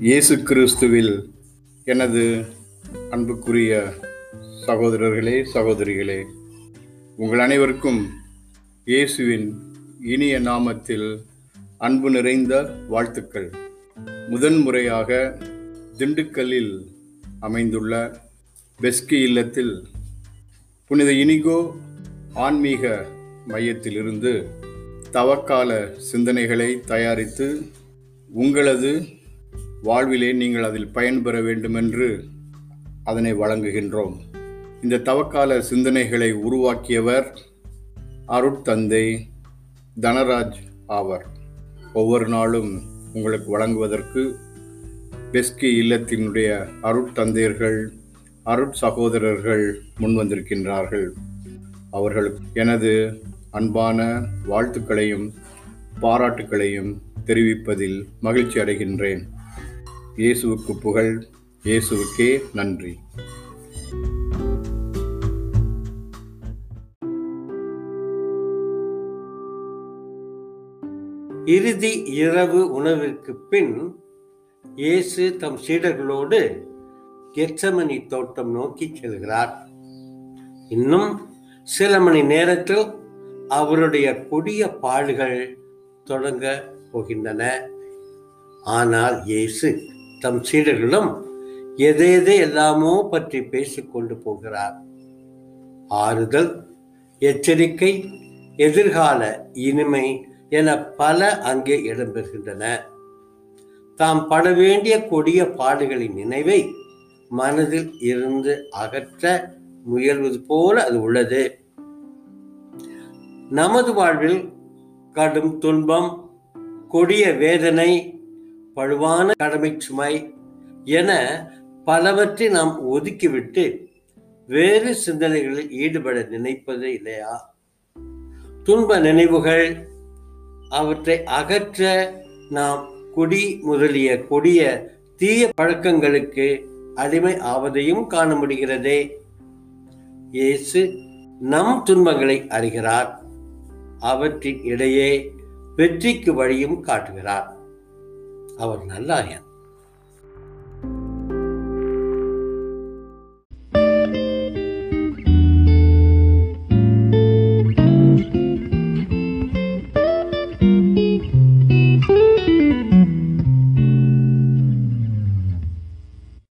இயேசு கிறிஸ்துவில் எனது அன்புக்குரிய சகோதரர்களே சகோதரிகளே உங்கள் அனைவருக்கும் இயேசுவின் இனிய நாமத்தில் அன்பு நிறைந்த வாழ்த்துக்கள். முதன்முறையாக திண்டுக்கல்லில் அமைந்துள்ள பெஸ்கி இல்லத்தில் புனித இனிகோ ஆன்மீக மையத்திலிருந்து தவக்கால சிந்தனைகளை தயாரித்து உங்களது வாழ்விலே நீங்கள் அதில் பயன்பெற வேண்டுமென்று அதனை வழங்குகின்றோம். இந்த தவக்கால சிந்தனைகளை உருவாக்கியவர் அருட்தந்தை தனராஜ் ஆவர். ஒவ்வொரு நாளும் உங்களுக்கு வழங்குவதற்கு பெஸ்கி இல்லத்தினுடைய அருட்தந்தையர்கள் அருட் சகோதரர்கள் முன் வந்திருக்கின்றார்கள் அவர்களுக்கு எனது அன்பான வாழ்த்துக்களையும் பாராட்டுக்களையும் தெரிவிப்பதில் மகிழ்ச்சி அடைகின்றேன். இயேசுவுக்கு புகழ் இயேசுவுக்கே நன்றி. இறுதி இரவு உணவிற்கு பின் இயேசு தம் சீடர்களோடு கெச்சமணி தோட்டம் நோக்கி செல்கிறார். இன்னும் சில மணி நேரத்தில் அவருடைய கொடிய பாடுகள் தொடங்க போகின்றன. ஆனால் இயேசு தம் சீடர்களும் எதேதே எல்லாமோ பற்றி பேசிக்கொண்டு போகிறார். ஆறுதல் எச்சரிக்கை எதிர்கால இனிமை என பல அங்கே இடம்பெறுகின்றன தாம் பட வேண்டிய கொடிய பாடுகளின் நினைவை மனதில் இருந்து அகற்ற முயல்வது போல அது உள்ளது. நமது வாழ்வில் கடும் துன்பம் கொடிய வேதனை பழுவான கடமை சுமை என பலவற்றை நாம் ஒதுக்கிவிட்டு வேறு சிந்தனைகளில் ஈடுபட நினைப்பது இல்லையா? துன்ப நினைவுகள் அவற்றை அகற்ற நாம் குடி முதலிய கொடிய தீய பழக்கங்களுக்கு அடிமை ஆவதையும் காண முடிகிறதே. இயேசு நம் துன்பங்களை அறிகிறார். அவற்றின் இடையே வெற்றிக்கு வழியும் காட்டுகிறார். அவர் நல்லாயன்